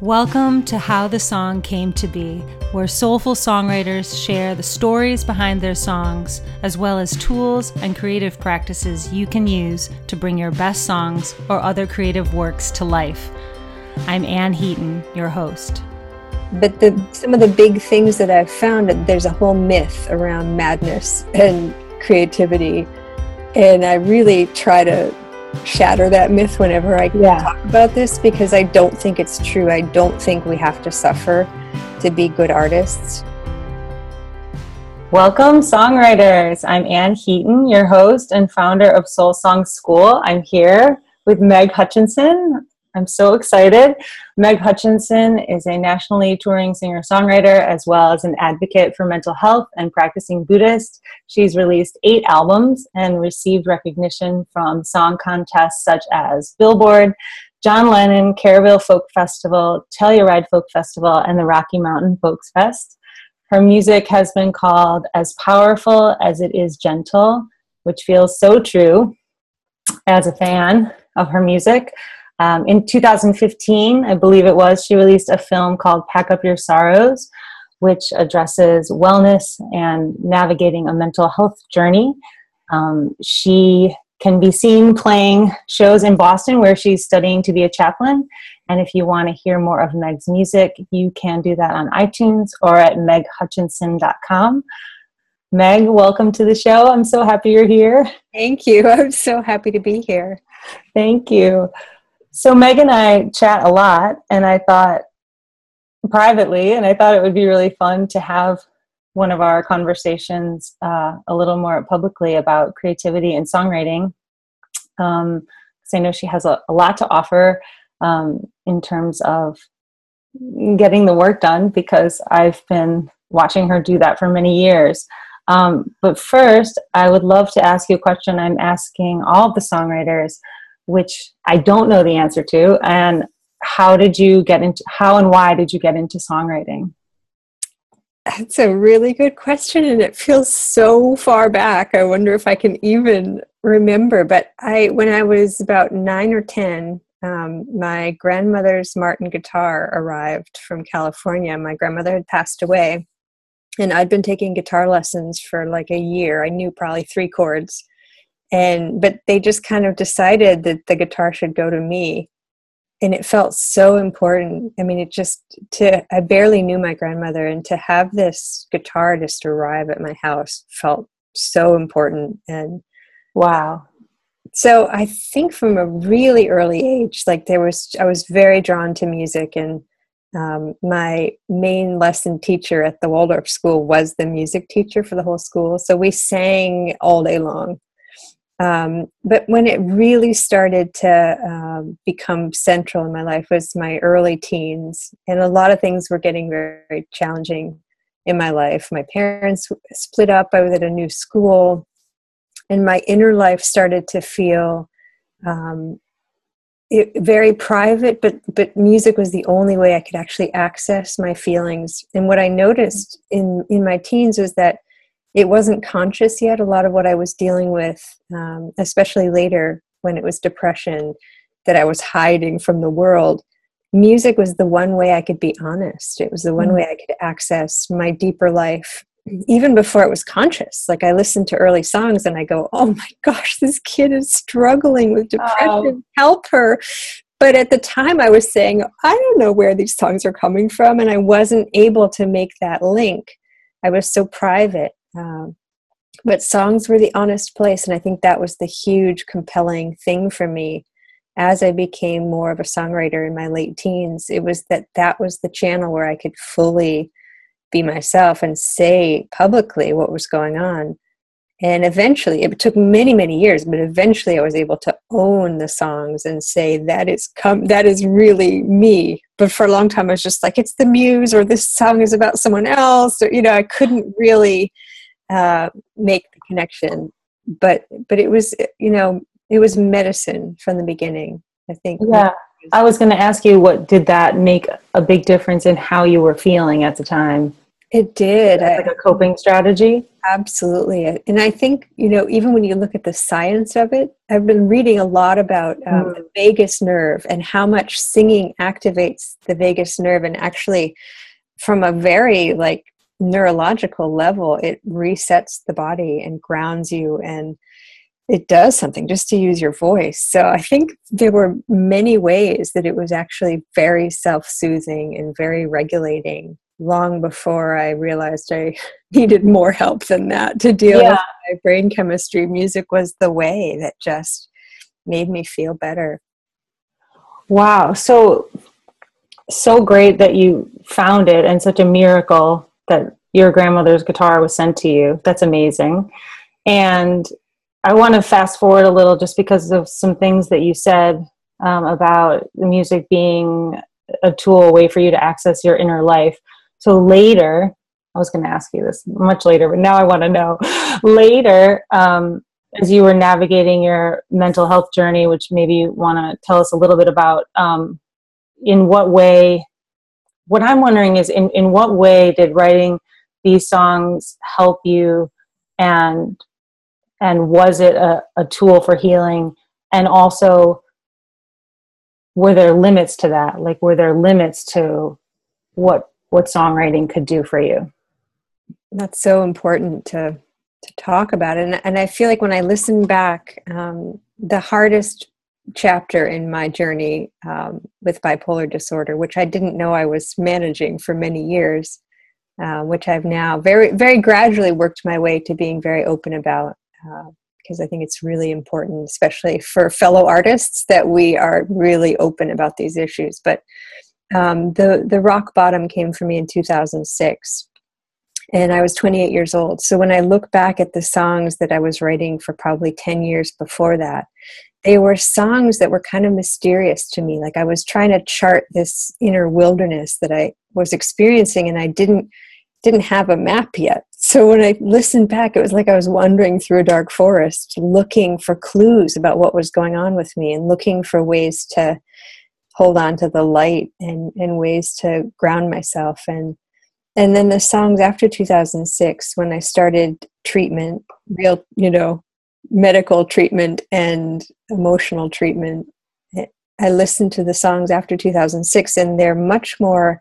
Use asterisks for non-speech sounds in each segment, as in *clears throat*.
Welcome to How the Song Came to Be, where soulful songwriters share the stories behind their songs, as well as tools and creative practices you can use to bring your best songs or other creative works to life. I'm Anne Heaton, your host. But the, some of the big things that I've found, that there's a whole myth around madness and creativity. And I really try to shatter that myth whenever I yeah. talk about this because I don't think it's true. I don't think we have to suffer to be good artists. Welcome, songwriters. I'm Anne Heaton, your host and founder of Soul Song School. I'm here with Meg Hutchinson. I'm so excited. Meg Hutchinson is a nationally touring singer songwriter as well as an advocate for mental health and practicing Buddhist. She's released eight albums and received recognition from song contests such as Billboard, John Lennon, Kerrville Folk Festival, Telluride Folk Festival, and the Rocky Mountain Folks Fest. Her music has been called as powerful as it is gentle, which feels so true as a fan of her music. Um, in 2015, I believe it was, she released a film called Pack Up Your Sorrows, which addresses wellness and navigating a mental health journey. Um, she can be seen playing shows in Boston where she's studying to be a chaplain. And if you want to hear more of Meg's music, you can do that on iTunes or at meghutchinson.com. Meg, welcome to the show. I'm so happy you're here. Thank you. *laughs* I'm so happy to be here. Thank you. So Meg and I chat a lot, and I thought privately, and I thought it would be really fun to have one of our conversations uh, a little more publicly about creativity and songwriting. Um, because I know she has a, a lot to offer um, in terms of getting the work done because I've been watching her do that for many years. Um, but first, I would love to ask you a question I'm asking all the songwriters which I don't know the answer to. And how did you get into, how and why did you get into songwriting? That's a really good question, and it feels so far back. I wonder if I can even remember. But I, when I was about nine or ten, um, my grandmother's Martin guitar arrived from California. My grandmother had passed away, and I'd been taking guitar lessons for like a year. I knew probably three chords, and but they just kind of decided that the guitar should go to me. And it felt so important. I mean it just to i barely knew my grandmother and to have this guitar just arrive at my house felt so important and wow. So i think from a really early age like there was i was very drawn to music and um, my main lesson teacher at the waldorf school was the music teacher for the whole school. So we sang all day long um, but when it really started to um, become central in my life was my early teens, and a lot of things were getting very, very challenging in my life. My parents split up. I was at a new school, and my inner life started to feel um, it, very private. But but music was the only way I could actually access my feelings. And what I noticed in in my teens was that it wasn't conscious yet. A lot of what I was dealing with, um, especially later when it was depression, that I was hiding from the world. Music was the one way I could be honest. It was the one mm. way I could access my deeper life, even before it was conscious. Like I listened to early songs and I go, oh my gosh, this kid is struggling with depression. Oh. Help her. But at the time, I was saying, I don't know where these songs are coming from. And I wasn't able to make that link. I was so private. Um, but songs were the honest place, and I think that was the huge, compelling thing for me as I became more of a songwriter in my late teens. It was that that was the channel where I could fully be myself and say publicly what was going on. And eventually, it took many, many years, but eventually I was able to own the songs and say that is come that is really me. But for a long time, I was just like, it's the muse, or this song is about someone else, or you know, I couldn't really uh, make the connection. But but it was you know it was medicine from the beginning. I think. Yeah, I was going to ask you what did that make a big difference in how you were feeling at the time. It did. like a coping strategy. Absolutely. And I think, you know, even when you look at the science of it, I've been reading a lot about um, mm. the vagus nerve and how much singing activates the vagus nerve. And actually, from a very like neurological level, it resets the body and grounds you and it does something just to use your voice. So I think there were many ways that it was actually very self soothing and very regulating long before I realized I *laughs* needed more help than that to deal yeah. with my brain chemistry. Music was the way that just made me feel better. Wow. So, so great that you found it and such a miracle that your grandmother's guitar was sent to you. That's amazing. And I want to fast forward a little just because of some things that you said um, about the music being a tool, a way for you to access your inner life. So later, I was going to ask you this much later, but now I want to know. *laughs* later, um, as you were navigating your mental health journey, which maybe you want to tell us a little bit about, um, in what way? What I'm wondering is, in in what way did writing these songs help you, and and was it a, a tool for healing? And also were there limits to that? Like were there limits to what what songwriting could do for you? That's so important to to talk about. And, and i feel like when i listen back um, the hardest chapter in my journey um, with bipolar disorder which i didn't know i was managing for many years uh, which i've now very very gradually worked my way to being very open about because uh, I think it's really important, especially for fellow artists, that we are really open about these issues. But um, the the rock bottom came for me in 2006, and I was 28 years old. So when I look back at the songs that I was writing for probably 10 years before that, they were songs that were kind of mysterious to me. Like I was trying to chart this inner wilderness that I was experiencing, and I didn't didn't have a map yet. So when I listened back, it was like I was wandering through a dark forest looking for clues about what was going on with me and looking for ways to hold on to the light and, and ways to ground myself. And and then the songs after 2006, when I started treatment, real, you know, medical treatment and emotional treatment, I listened to the songs after 2006 and they're much more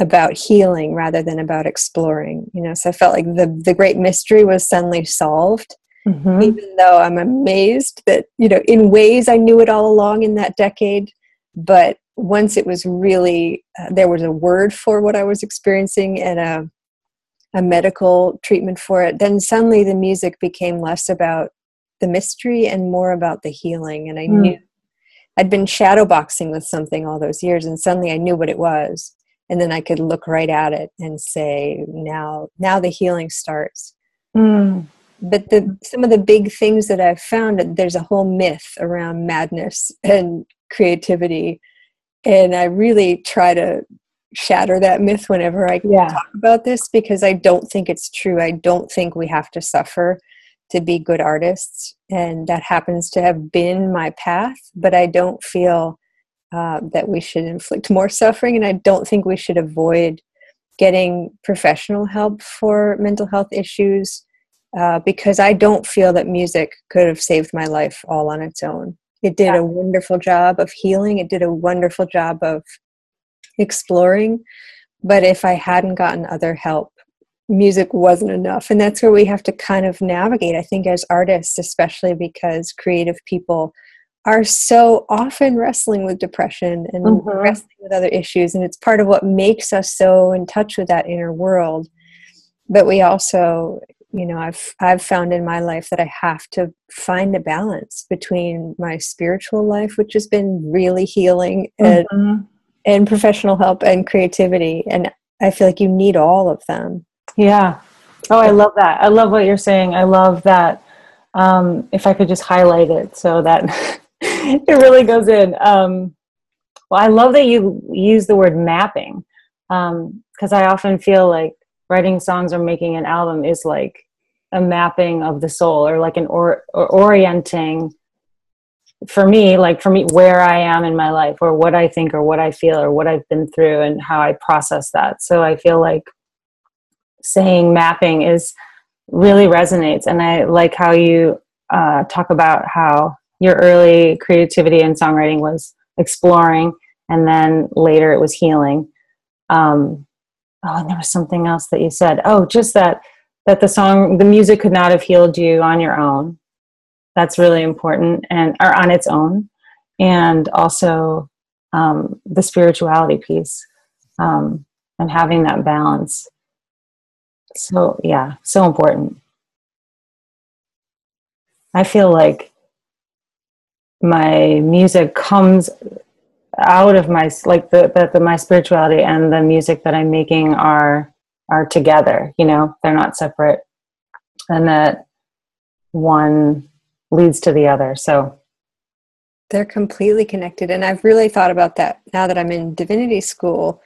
about healing rather than about exploring you know? So i felt like the the great mystery was suddenly solved mm-hmm. even though i'm amazed that you know in ways i knew it all along in that decade. But once it was really uh, there was a word for what i was experiencing and a a medical treatment for it then suddenly the music became less about the mystery and more about the healing and i mm. knew i'd been shadowboxing with something all those years and suddenly i knew what it was and then i could look right at it and say now now the healing starts mm. but the some of the big things that i've found there's a whole myth around madness and creativity and i really try to shatter that myth whenever i yeah. talk about this because i don't think it's true i don't think we have to suffer to be good artists and that happens to have been my path but i don't feel uh, that we should inflict more *laughs* suffering, and I don't think we should avoid getting professional help for mental health issues uh, because I don't feel that music could have saved my life all on its own. It did yeah. a wonderful job of healing, it did a wonderful job of exploring. But if I hadn't gotten other help, music wasn't enough. And that's where we have to kind of navigate, I think, as artists, especially because creative people are so often wrestling with depression and mm-hmm. wrestling with other issues and it's part of what makes us so in touch with that inner world but we also you know i've i've found in my life that i have to find a balance between my spiritual life which has been really healing and mm-hmm. and professional help and creativity and i feel like you need all of them yeah. Oh i love that. I love what you're saying. I love that um, if i could just highlight it so that *laughs* it really goes in. Um, well, I love that you use the word mapping because um, I often feel like writing songs or making an album is like a mapping of the soul or like an or, or orienting for me like for me where i am in my life or what i think or what i feel or what i've been through and how i process that. So i feel like saying mapping is really resonates. And I like how you uh, talk about how your early creativity and songwriting was exploring, and then later it was healing. Um, oh, and there was something else that you said. Oh, just that that the song, the music could not have healed you on your own. That's really important, and or on its own, and also um, the spirituality piece um, and having that balance. So yeah, so important. I feel like my music comes out of my like the, the, the my spirituality and the music that I'm making are are together. You know, they're not separate, and that one leads to the other. So they're completely connected, and I've really thought about that now that I'm in divinity school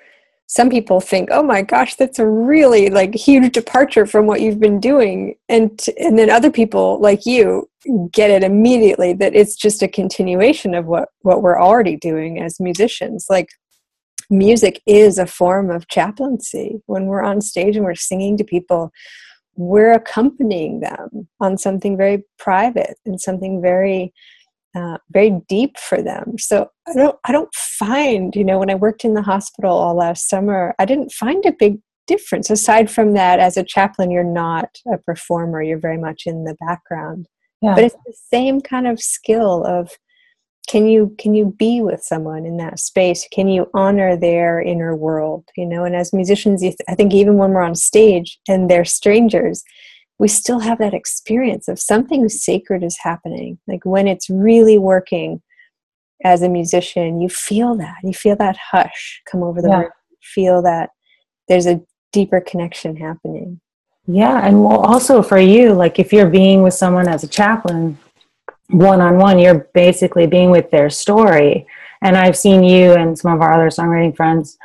some people think oh my gosh that's a really like huge departure from what you've been doing. And and then other people like you get it immediately that it's just a continuation of what what we're already doing as musicians. Like music is a form of chaplaincy. When we're on stage and we're singing to people we're accompanying them on something very private and something very uh, very deep for them. So I don't I don't find you know when I worked in the hospital all last summer I didn't find a big difference aside from that as a chaplain you're not a performer you're very much in the background yeah. but it's the same kind of skill of can you can you be with someone in that space can you honor their inner world you know and as musicians i think even when we're on stage and they're strangers we still have that experience of something sacred is happening. Like when it's really working as a musician, you feel that. You feel that hush come over the yeah. room. You feel that there's a deeper connection happening. Yeah, and well, also for you, like if you're being with someone as a chaplain, one on one, you're basically being with their story. And I've seen you and some of our other songwriting friends,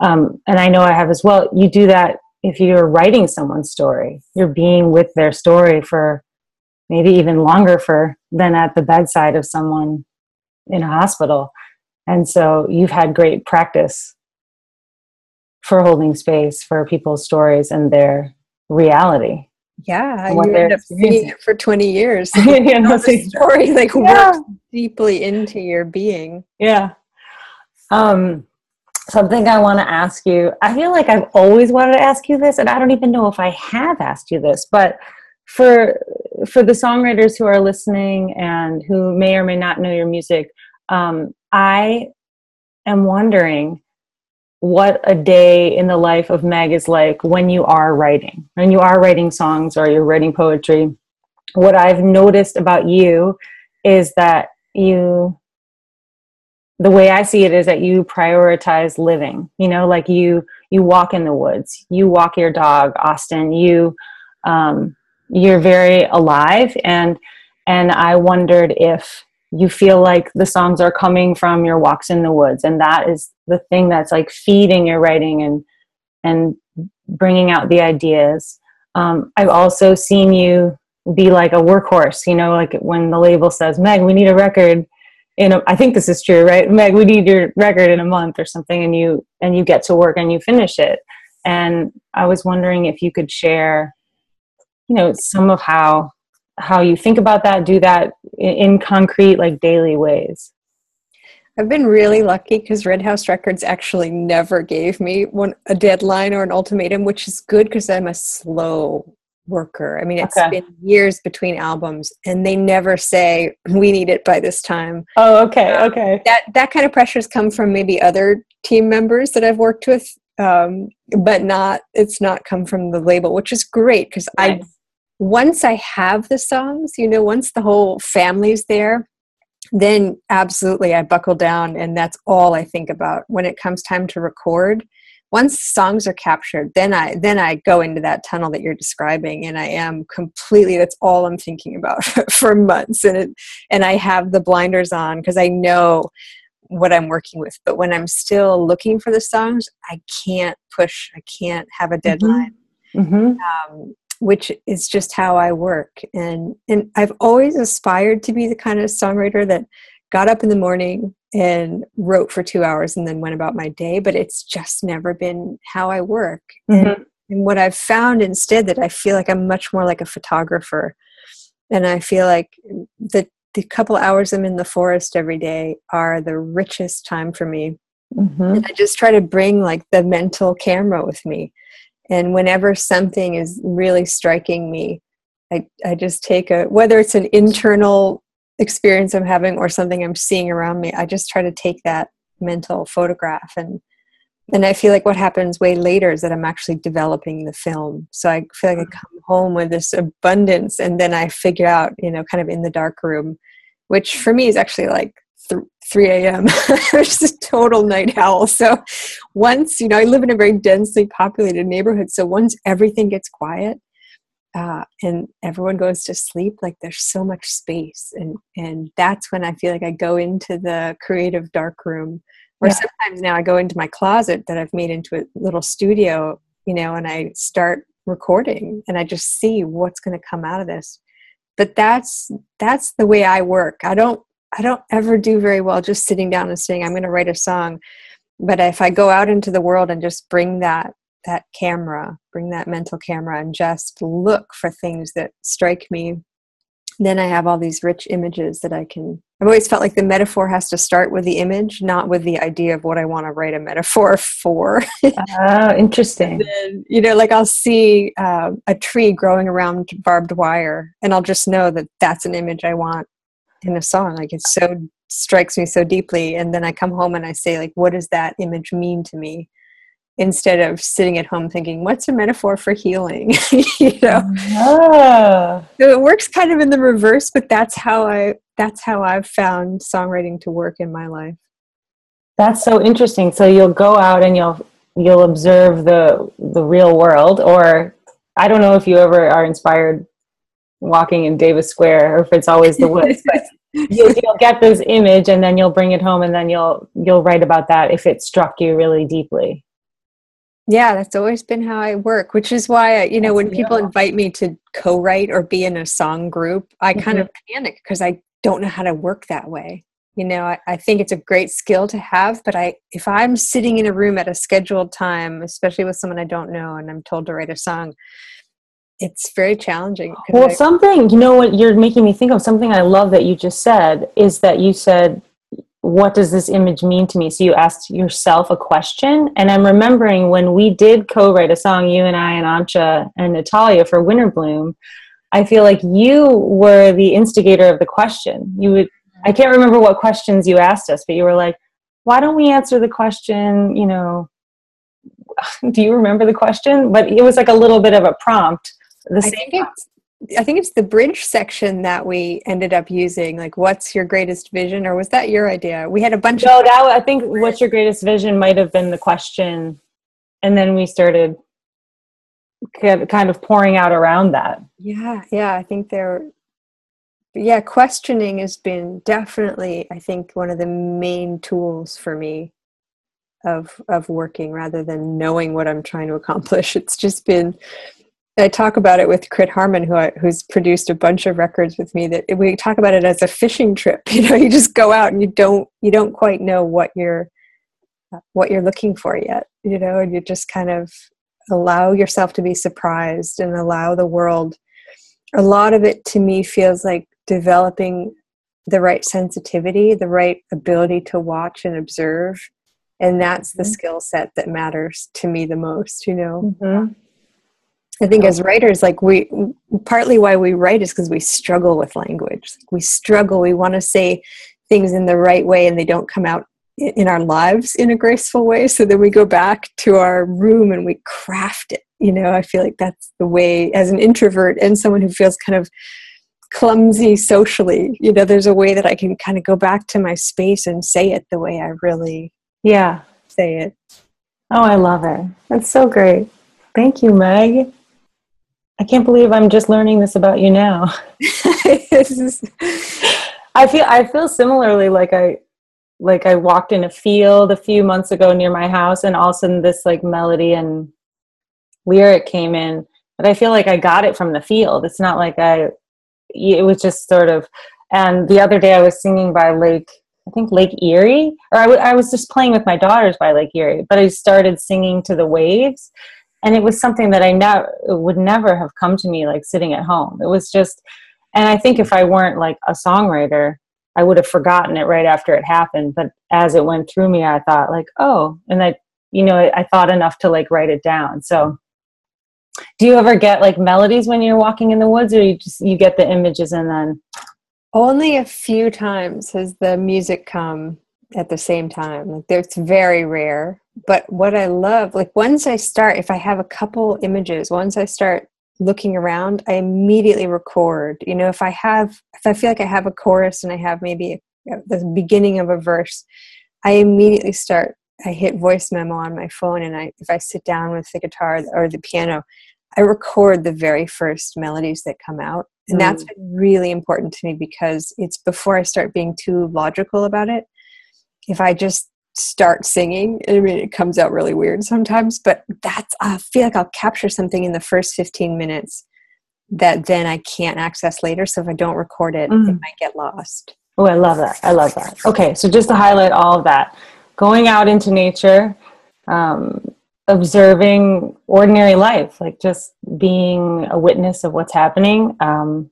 um, and I know I have as well. You do that if you're writing someone's story, you're being with their story for maybe even longer for than at the bedside of someone in a hospital. And so you've had great practice for holding space for people's stories and their reality. Yeah, you end up seeing it for 20 years. *laughs* you know, the story like yeah. works deeply into your being. Yeah. Um, something I want to ask you. I feel like I've always wanted to ask you this, and I don't even know if I have asked you this, but for for the songwriters who are listening and who may or may not know your music, um, I am wondering what a day in the life of Meg is like when you are writing, when you are writing songs or you're writing poetry. What I've noticed about you is that you the way I see it is that you prioritize living. You know, like you you walk in the woods, you walk your dog, Austin. You um, you're very alive, and and I wondered if you feel like the songs are coming from your walks in the woods, and that is the thing that's like feeding your writing and and bringing out the ideas. Um, I've also seen you be like a workhorse. You know, like when the label says, "Meg, we need a record." In a, I think this is true, right? Meg, we need your record in a month or something, and you and you get to work and you finish it. And I was wondering if you could share, you know, some of how how you think about that, do that in, concrete, like daily ways. I've been really lucky because Red House Records actually never gave me one a deadline or an ultimatum, which is good because I'm a slow worker. I mean, it's okay. been years between albums, and they never say we need it by this time. Oh, okay, um, okay. That that kind of pressures come from maybe other team members that I've worked with, um, but not. It's not come from the label, which is great because nice. I once I have the songs, you know, once the whole family's there, then absolutely I buckle down, and that's all I think about when it comes time to record once songs are captured then i then i go into that tunnel that you're describing and i am completely that's all i'm thinking about *laughs* for months and it and i have the blinders on because i know what i'm working with but when i'm still looking for the songs i can't push i can't have a mm-hmm. deadline mm-hmm. um, which is just how i work and and i've always aspired to be the kind of songwriter that got up in the morning and wrote for two hours and then went about my day but it's just never been how i work mm-hmm. and what I've found instead that I feel like I'm much more like a photographer. And I feel like the the couple hours I'm in the forest every day are the richest time for me. Mm-hmm. And I just try to bring like the mental camera with me. And whenever something is really striking me, I, I just take a, whether it's an internal experience I'm having or something I'm seeing around me, I just try to take that mental photograph and and I feel like what happens way later is that I'm actually developing the film. So I feel like I mm. come home with this abundance, and then I figure out, you know, kind of in the dark room, which for me is actually like th- 3 a.m. just *laughs* a total night owl. So once, you know, I live in a very densely populated neighborhood. So once everything gets quiet, uh, and everyone goes to sleep like there's so much space and and that's when i feel like i go into the creative dark room or yeah. sometimes now I go into my closet that I've made into a little studio, you know, and I start recording and I just see what's going to come out of this. But that's that's the way I work. I don't I don't ever do very well just sitting down and saying I'm going to write a song. But if I go out into the world and just bring that that camera, bring that mental camera and just look for things that strike me then I have all these rich images that I can. I've always felt like the metaphor has to start with the image, not with the idea of what I want to write a metaphor *laughs* for. oh, interesting. Then, you know, like I'll see uh, a tree growing around barbed wire, and I'll just know that that's an image I want in a song. Like it so strikes me so deeply, and then I come home and I say, like, what does that image mean to me? Instead of sitting at home thinking what's a metaphor for healing? *laughs* You know? Ah. so it works kind of in the reverse but that's how i that's how i've found songwriting to work in my life. That's so interesting. So you'll go out and you'll you'll observe the the real world or i don't know if you ever are inspired walking in davis square or if it's always the woods but *laughs* you'll, you'll get this image and then you'll bring it home and then you'll you'll write about that if it struck you really deeply yeah, that's always been how I work, which is why, you know, that's when people invite me to co write or be in a song group, I mm-hmm. kind of panic because I don't know how to work that way. You know, I, I, think it's a great skill to have, but I, if I'm sitting in a room at a scheduled time, especially with someone I don't know, and I'm told to write a song, it's very challenging. Well, I, something, you know, what you're making me think of something I love that you just said is that you said what does this image mean to me? So you asked yourself a question. And I'm remembering when we did co write a song, you and I and Antje and Natalia for Winterbloom, I feel like you were the instigator of the question. You would, I can't remember what questions you asked us, but you were like, why don't we answer the question, you know, *laughs* do you remember the question? But it was like a little bit of a prompt. The I it's I think it's the bridge section that we ended up using. Like, what's your greatest vision, or was that your idea? We had a bunch. No, of- that I think what's your greatest vision might have been the question, and then we started kind of pouring out around that. Yeah, yeah, I think there. Yeah, questioning has been definitely, I think, one of the main tools for me of of working rather than knowing what I'm trying to accomplish. It's just been I talk about it with Crit Harmon, who I, who's produced a bunch of records with me. That we talk about it as a fishing trip. *laughs* You know, you just go out and you don't you don't quite know what you're what you're looking for yet. You know, and you just kind of allow yourself to be surprised and allow the world. A lot of it to me feels like developing the right sensitivity, the right ability to watch and observe, and that's the mm-hmm. skill set that matters to me the most. You know. Mm-hmm I think as writers, like we, partly why we write is because we struggle with language. We struggle. We want to say things in the right way, and they don't come out in our lives in a graceful way. So then we go back to our room and we craft it. You know, I feel like that's the way, as an introvert and someone who feels kind of clumsy socially, you know, there's a way that I can kind of go back to my space and say it the way I really, yeah, say it. Oh, I love it. That's so great. Thank you, Meg. I can't believe I'm just learning this about you now. *laughs* I feel I feel similarly like I like I walked in a field a few months ago near my house and all of a sudden this like melody and lyric came in but I feel like I got it from the field. It's not like I it was just sort of and the other day I was singing by Lake I think Lake Erie or I, w- I was just playing with my daughters by Lake Erie but I started singing to the waves and it was something that I never would never have come to me like sitting at home. It was just, and I think if I weren't like a songwriter, I would have forgotten it right after it happened. But as it went through me, I thought like, oh, and I, you know, I thought enough to like write it down. So, do you ever get like melodies when you're walking in the woods, or you just you get the images and then? Only a few times has the music come at the same time. Like, it's very rare. But what I love, like once I start, if I have a couple images, once I start looking around, I immediately record. You know, if I have, if I feel like I have a chorus and I have maybe a, the beginning of a verse, I immediately start. I hit voice memo on my phone, and I, if I sit down with the guitar or the piano, I record the very first melodies that come out. And mm. that's really important to me because it's before I start being too logical about it. If I just start singing. I mean, it comes out really weird sometimes, but that's, I feel like I'll capture something in the first 15 minutes that then I can't access later. So if I don't record it, mm. it might get lost. Oh, I love that. I love that. Okay, so just to highlight all of that, going out into nature, um, observing ordinary life, like just being a witness of what's happening, um,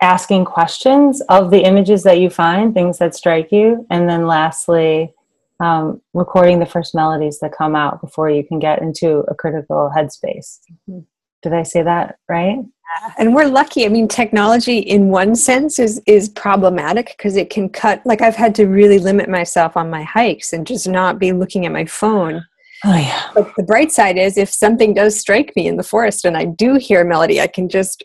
asking questions of the images that you find, things that strike you, and then lastly, um, recording the first melodies that come out before you can get into a critical headspace. Mm-hmm. Did I say that right? And we're lucky. I mean, technology in one sense is is problematic because it can cut. Like I've had to really limit myself on my hikes and just not be looking at my phone. Oh yeah. But the bright side is, if something does strike me in the forest and I do hear a melody, I can just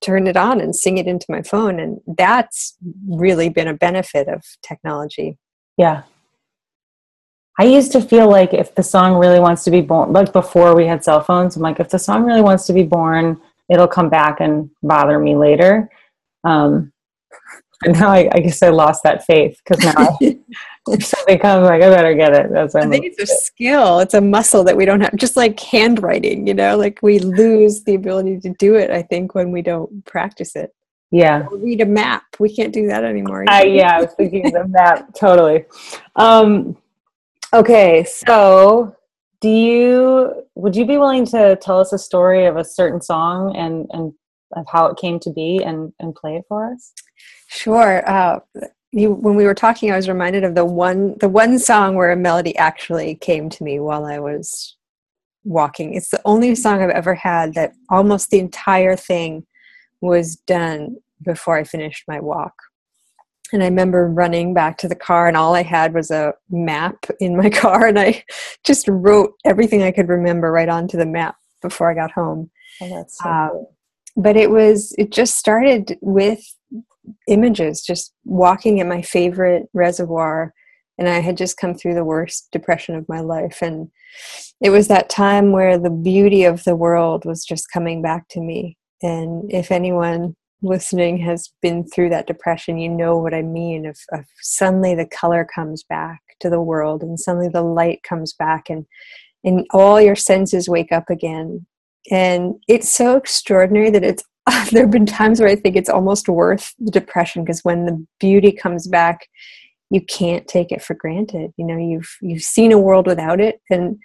turn it on and sing it into my phone and that's really been a benefit of technology. Yeah. I used to feel like if the song really wants to be born like before we had cell phones i'm like if the song really wants to be born it'll come back and bother me later. Um, *laughs* and now I, I, guess I lost that faith because now *laughs* if something comes, like I better get it. That's I think it's a skill. It's a muscle that we don't have. Just like handwriting, you know, like we lose the ability to do it. I think when we don't practice it. Yeah. Or read a map. We can't do that anymore. I, yeah, I was thinking the map. *laughs* Totally. Um, okay, so do you would you be willing to tell us a story of a certain song and and of how it came to be and and play it for us? Sure. Uh, you, when we were talking, I was reminded of the one the one song where a melody actually came to me while I was walking. It's the only song I've ever had that almost the entire thing was done before I finished my walk. And I remember running back to the car, and all I had was a map in my *laughs* car, and I just wrote everything I could remember right onto the map before I got home. Oh, that's so um, cool. But it was, it just started with images just walking at my favorite reservoir and i had just come through the worst depression of my life. And it was that time where the beauty of the world was just coming back to me. And if anyone listening has been through that depression you know what i mean if, if suddenly the color comes back to the world and suddenly the light comes back and and all your senses wake up again. And it's so extraordinary that it's *laughs* there have been times where I think it's almost worth the depression because when the beauty comes back, you can't take it for granted. You know, you've you've seen a world without it, and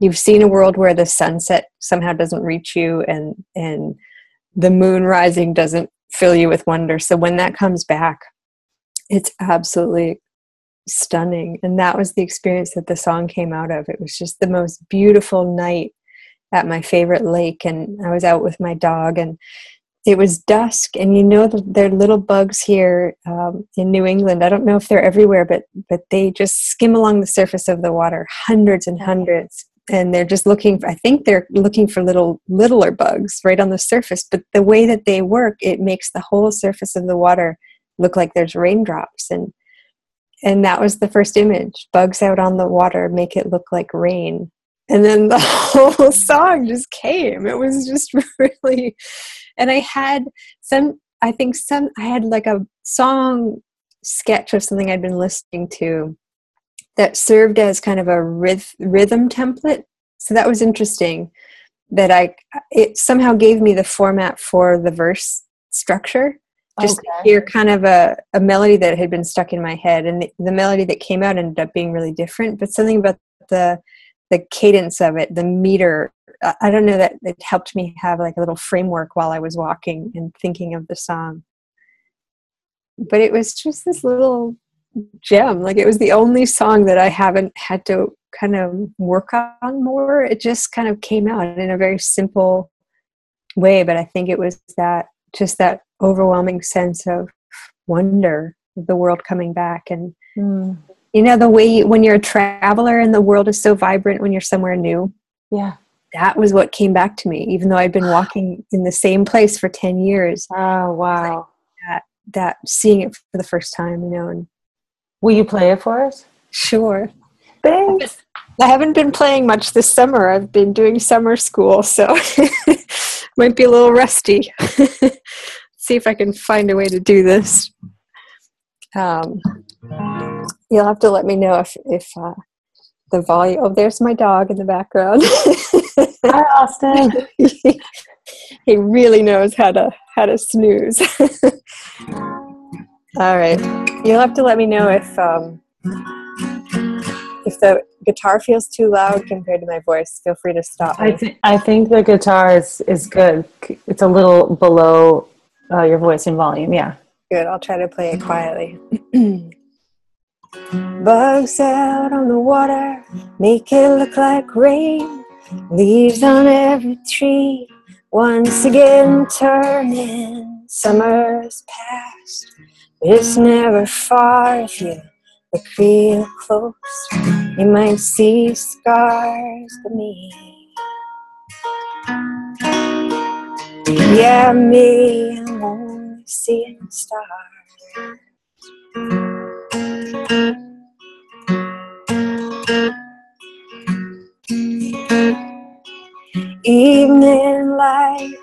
you've seen a world where the sunset somehow doesn't reach you, and and the moon rising doesn't fill you with wonder. So when that comes back, it's absolutely stunning. And that was the experience that the song came out of. It was just the most beautiful night at my favorite lake, and I was out with my dog and it was dusk and you know that there are little bugs here um, in new england. I don't know if they're everywhere but but they just skim along the surface of the water hundreds and hundreds. And they're just looking for, i think they're looking for little littler bugs right on the surface. But the way that they work it makes the whole surface of the water look like there's raindrops. And and that was the first image. Bugs out on the water make it look like rain and then the *laughs* whole song just came. It was just *laughs* really and i had some i think some i had like a song sketch of something i'd been listening to that served as kind of a ryth- rhythm template. So that was interesting that i it somehow gave me the format for the verse structure. Just okay. hear kind of a, a melody that had been stuck in my head and the, the melody that came out ended up being really different. But something about the the cadence of it, the meter. I don't know that it helped me have like a little framework while I was walking and thinking of the song. But it was just this little gem. Like it was the only song that I haven't had to kind of work on more. It just kind of came out in a very simple way. But I think it was that just that overwhelming sense of wonder of the world coming back and mm. You know the way you, when you're a traveler and the world is so vibrant when you're somewhere new. Yeah. That was what came back to me even though i'd been *gasps* walking in the same place for 10 years. Oh wow. That, that seeing it for the first time you know and will you play it for us? Sure. Thanks. I haven't been playing much this summer. I've been doing summer school so *laughs* might be a little rusty. *laughs* See if i can find a way to do this. Um, you'll have to let me know if if uh, the volume. Oh, there's my dog in the background. Hi, Austin. *laughs* he really knows how to how to snooze. *laughs* All right, you'll have to let me know if um, if the guitar feels too loud compared to my voice. Feel free to stop. Me. I think I think the guitar is is good. It's a little below uh, your voice in volume. Yeah. Good. I'll try to play it quietly. *clears throat* Bugs out on the water, make it look like rain. Leaves on every tree, once again turning. Summer's past, but it's never far if you look real close. You might see scars beneath. Yeah, me, I'm only seeing stars. Evening light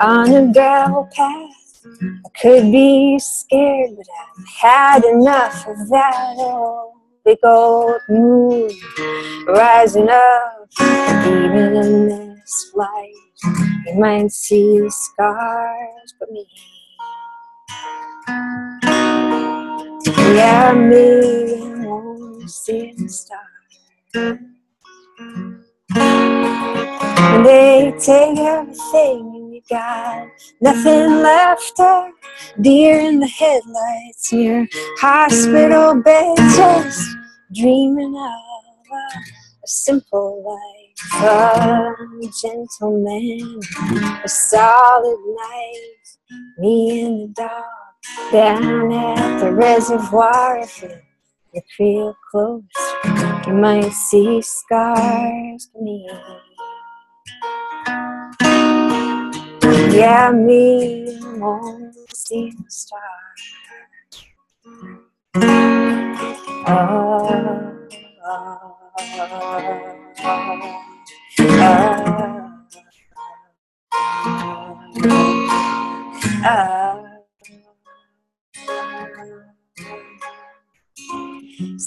on a gravel path. I could be scared, but I've had enough of that old big old moon rising up. Even in this light, you might see the scars, but me. Yeah, me the stars. And they take everything and you got nothing left of deer in the headlights your hospital bed just dreaming of a, simple life a gentleman a solid night me and the dog down at the reservoir, if you look real close, you might see scars beneath. Yeah, me, I'm only seeing stars. Oh, oh, oh, oh,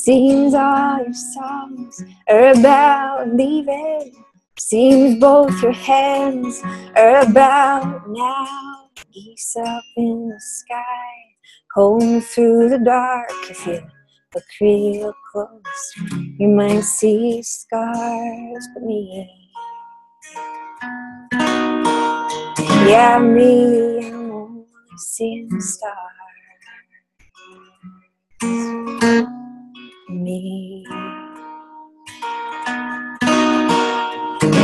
Seems all your songs are about leaving. Seems both your hands are about now. Geese up in the sky, home through the dark. If you look real close, you might see scars but me. Yeah, me, I'm only seeing stars me.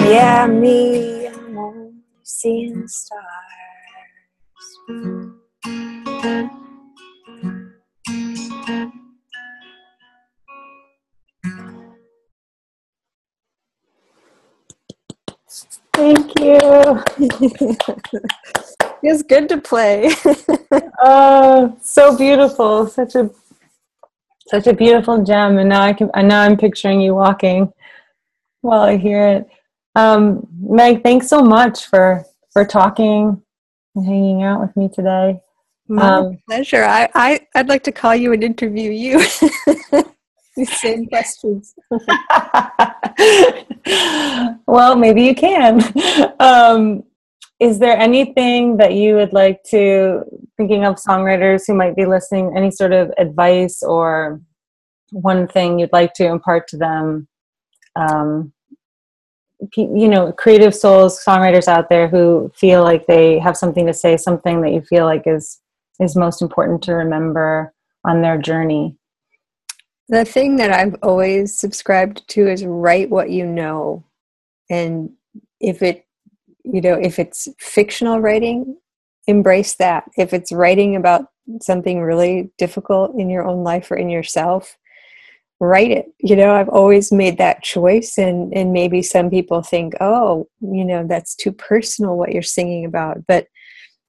Yeah, me, I'm only seeing stars. Thank you. *laughs* Feels good to play. *laughs* oh, so beautiful. Such a such a beautiful gem. And now I can and now I'm picturing you walking while I hear it. Um, Meg, thanks so much for for talking and hanging out with me today. My um, pleasure. I, I I'd like to call you and interview you. *laughs* These same questions. *laughs* well, maybe you can. Um, is there anything that you would like to thinking of songwriters who might be listening any sort of advice or one thing you'd like to impart to them? Um, you know creative souls songwriters out there who feel like they have something to say something that you feel like is is most important to remember on their journey? The thing that i've always subscribed to is write what you know. And if it you know if it's fictional writing embrace that. If it's writing about something really difficult in your own life or in yourself write it. You know i've always made that choice and and maybe some people think oh you know that's too personal what you're singing about. But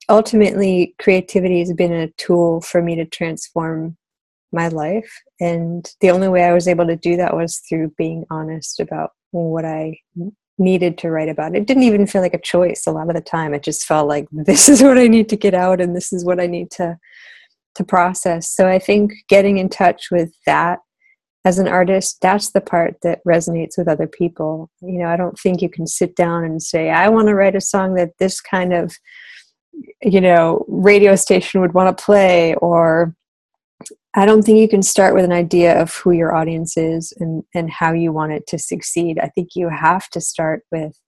ultimately creativity has been a tool for me to transform my life and the only way i was able to do that was through being honest about what i needed to write about. It didn't even feel like a choice a lot of the time. It just felt like *laughs* this is what i need to get out and this is what i need to to process. So i think getting in touch with that as an artist, that's the part that resonates with other people. You know, I don't think you can sit down and say, I want to write a song that this kind of, you know, radio station would want to play, or I don't think you can start with an idea of who your audience is and, and how you want it to succeed. I think you have to start with,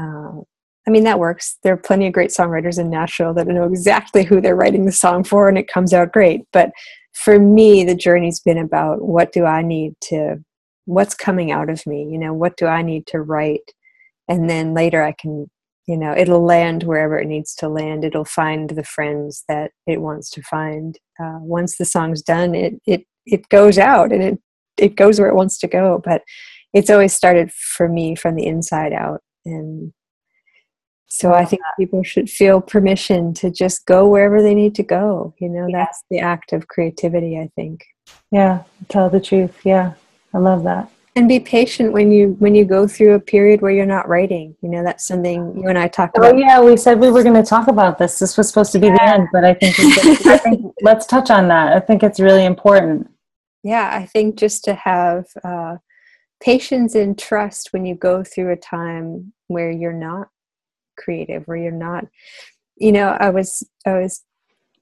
uh, I mean, that works. There are plenty of great songwriters in Nashville that know exactly who they're writing the song for, and it comes out great. But for me, the journey's been about what do I need to, what's coming out of me, you know, what do I need to write? And then later I can, you know, it'll land wherever it needs to land. It'll find the friends that it wants to find. Uh, once the song's done, it, it, it goes out and it, it goes where it wants to go. But it's always started for me from the inside out. And so I think people should feel permission to just go wherever they need to go. You know, yeah. that's the act of creativity, I think. Yeah, tell the truth. Yeah. I love that. And be patient when you when you go through a period where you're not writing. You know, that's something you and I talked oh, about. Oh yeah, we said we were going to talk about this. This was supposed to be yeah. the end, but I think, *laughs* I think let's touch on that. I think it's really important. Yeah, I think just to have uh, patience and trust when you go through a time where you're not creative where you're not you know i was i was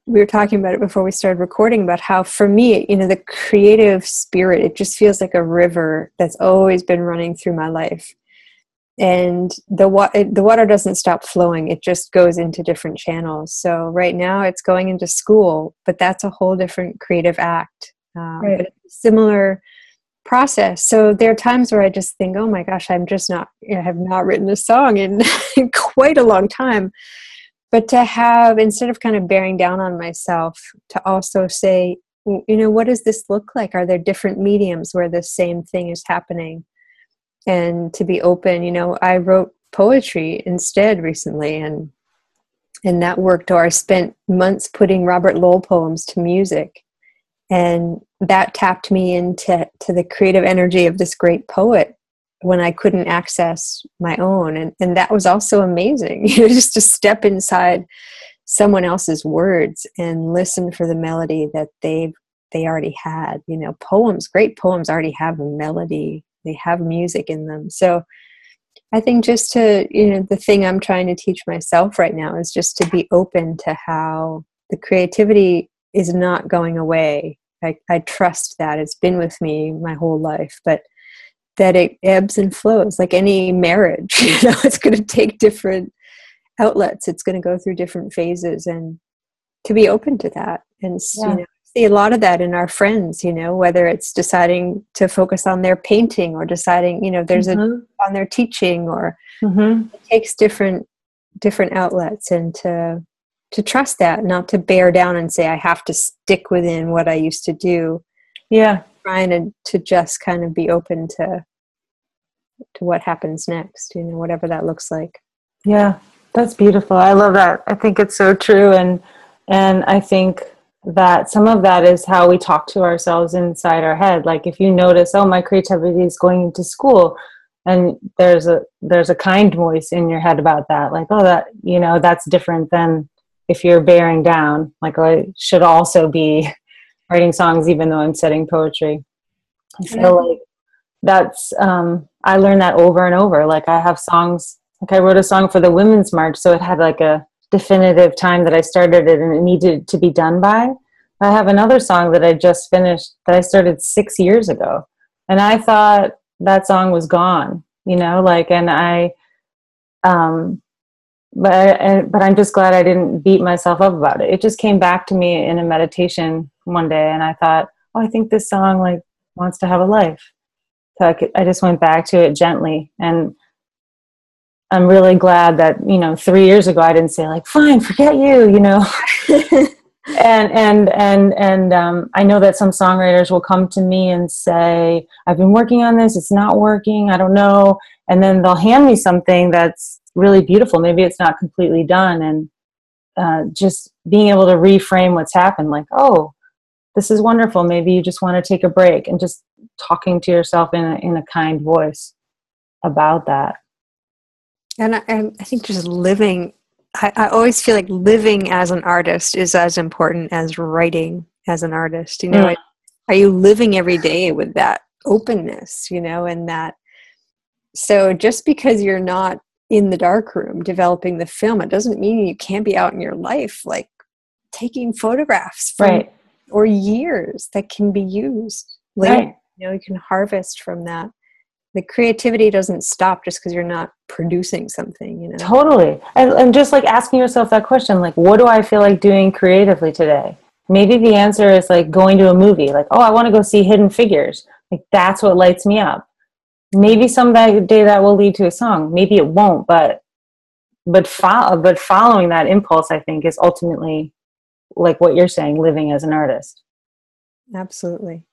we were talking about it before we started recording about how for me you know the creative spirit it just feels like a river that's always been running through my life and the water the water doesn't stop flowing it just goes into different channels so right now it's going into school but that's a whole different creative act um, right. similar process. So there are times where I just think, oh my gosh, I'm just not, I have not written a song in, in *laughs* quite a long time. But to have, instead of kind of bearing down on myself, to also say, you know, what does this look like? Are there different mediums where the same thing is happening? And to be open, you know, I wrote poetry instead recently and and that worked or I spent months putting Robert Lowell poems to music and that tapped me into to the creative energy of this great poet when I couldn't access my own. And, and that was also amazing, *laughs* you know, just to step inside someone else's words and listen for the melody that they've they already had. You know, poems, great poems already have a melody. They have music in them. So I think just to, you know, the thing I'm trying to teach myself right now is just to be open to how the creativity is not going away. I, I trust that. It's been with me my whole life, but that it ebbs and flows like any marriage. *laughs* You know, it's going to take different outlets. It's going to go through different phases, and to be open to that. And yeah. you know, see a lot of that in our friends. You know, whether it's deciding to focus on their painting or deciding, you know, there's mm-hmm. a on their teaching, or mm-hmm. it takes different different outlets, and to to trust that, not to bear down and say I have to stick within what I used to do. Yeah, trying to to just kind of be open to to what happens next. You know, whatever that looks like. Yeah, that's beautiful. I love that. I think it's so true, and and I think that some of that is how we talk to ourselves inside our head. Like if you notice, oh, my creativity is going into school and there's a there's a kind voice in your head about that like oh that you know that's different than if you're bearing down, like I should also be *laughs* writing songs even though I'm studying poetry. I feel yeah. like that's um, I learned that over and over. Like I have songs like I wrote a song for the Women's March, so it had like a definitive time that I started it and it needed to be done by. I have another song that I just finished that I started six years ago. And I thought that song was gone. you know, like, and I, um, but I, but I'm just glad I didn't beat myself up about it. It just came back to me in a meditation one day, and I thought, oh, I think this song like wants to have a life. I, I just went back to it gently, and I'm really glad that you know three years ago I didn't say like, fine, forget you, you know. *laughs* and and and and um, I know that some songwriters will come to me and say, "I've been working on this. It's not working. I don't know." And then they'll hand me something that's really beautiful. Maybe it's not completely done, and uh, just being able to reframe what's happened, like, "Oh, this is wonderful. Maybe you just want to take a break," and just talking to yourself in a, in a kind voice about that. And I, I think just living I, I, always feel like living as an artist is as important as writing as an artist. You know, mm. are you living every day with that openness, you know, and that? So just because you're not in the dark room developing the film, it doesn't mean you can't be out in your life, like taking photographs from, right. or years that can be used later. Right. You know, you can harvest from that. The creativity doesn't stop just because you're not producing something you know? Totally. And, and just like asking yourself that question like what do i feel like doing creatively today? Maybe the answer is like going to a movie like oh i want to go see hidden figures. Like that's what lights me up. Maybe some day that will lead to a song. Maybe it won't but but follow but following that impulse i think is ultimately like what you're saying living as an artist. Absolutely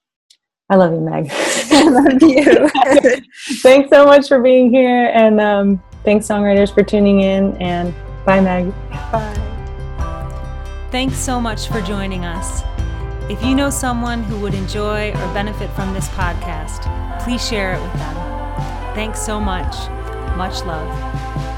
I love you, Meg. *laughs* I love you. *laughs* thanks so much for being here. And um, thanks, songwriters, for tuning in. And bye, Meg. Bye. Thanks so much for joining us. If you know someone who would enjoy or benefit from this podcast, please share it with them. Thanks so much. Much love.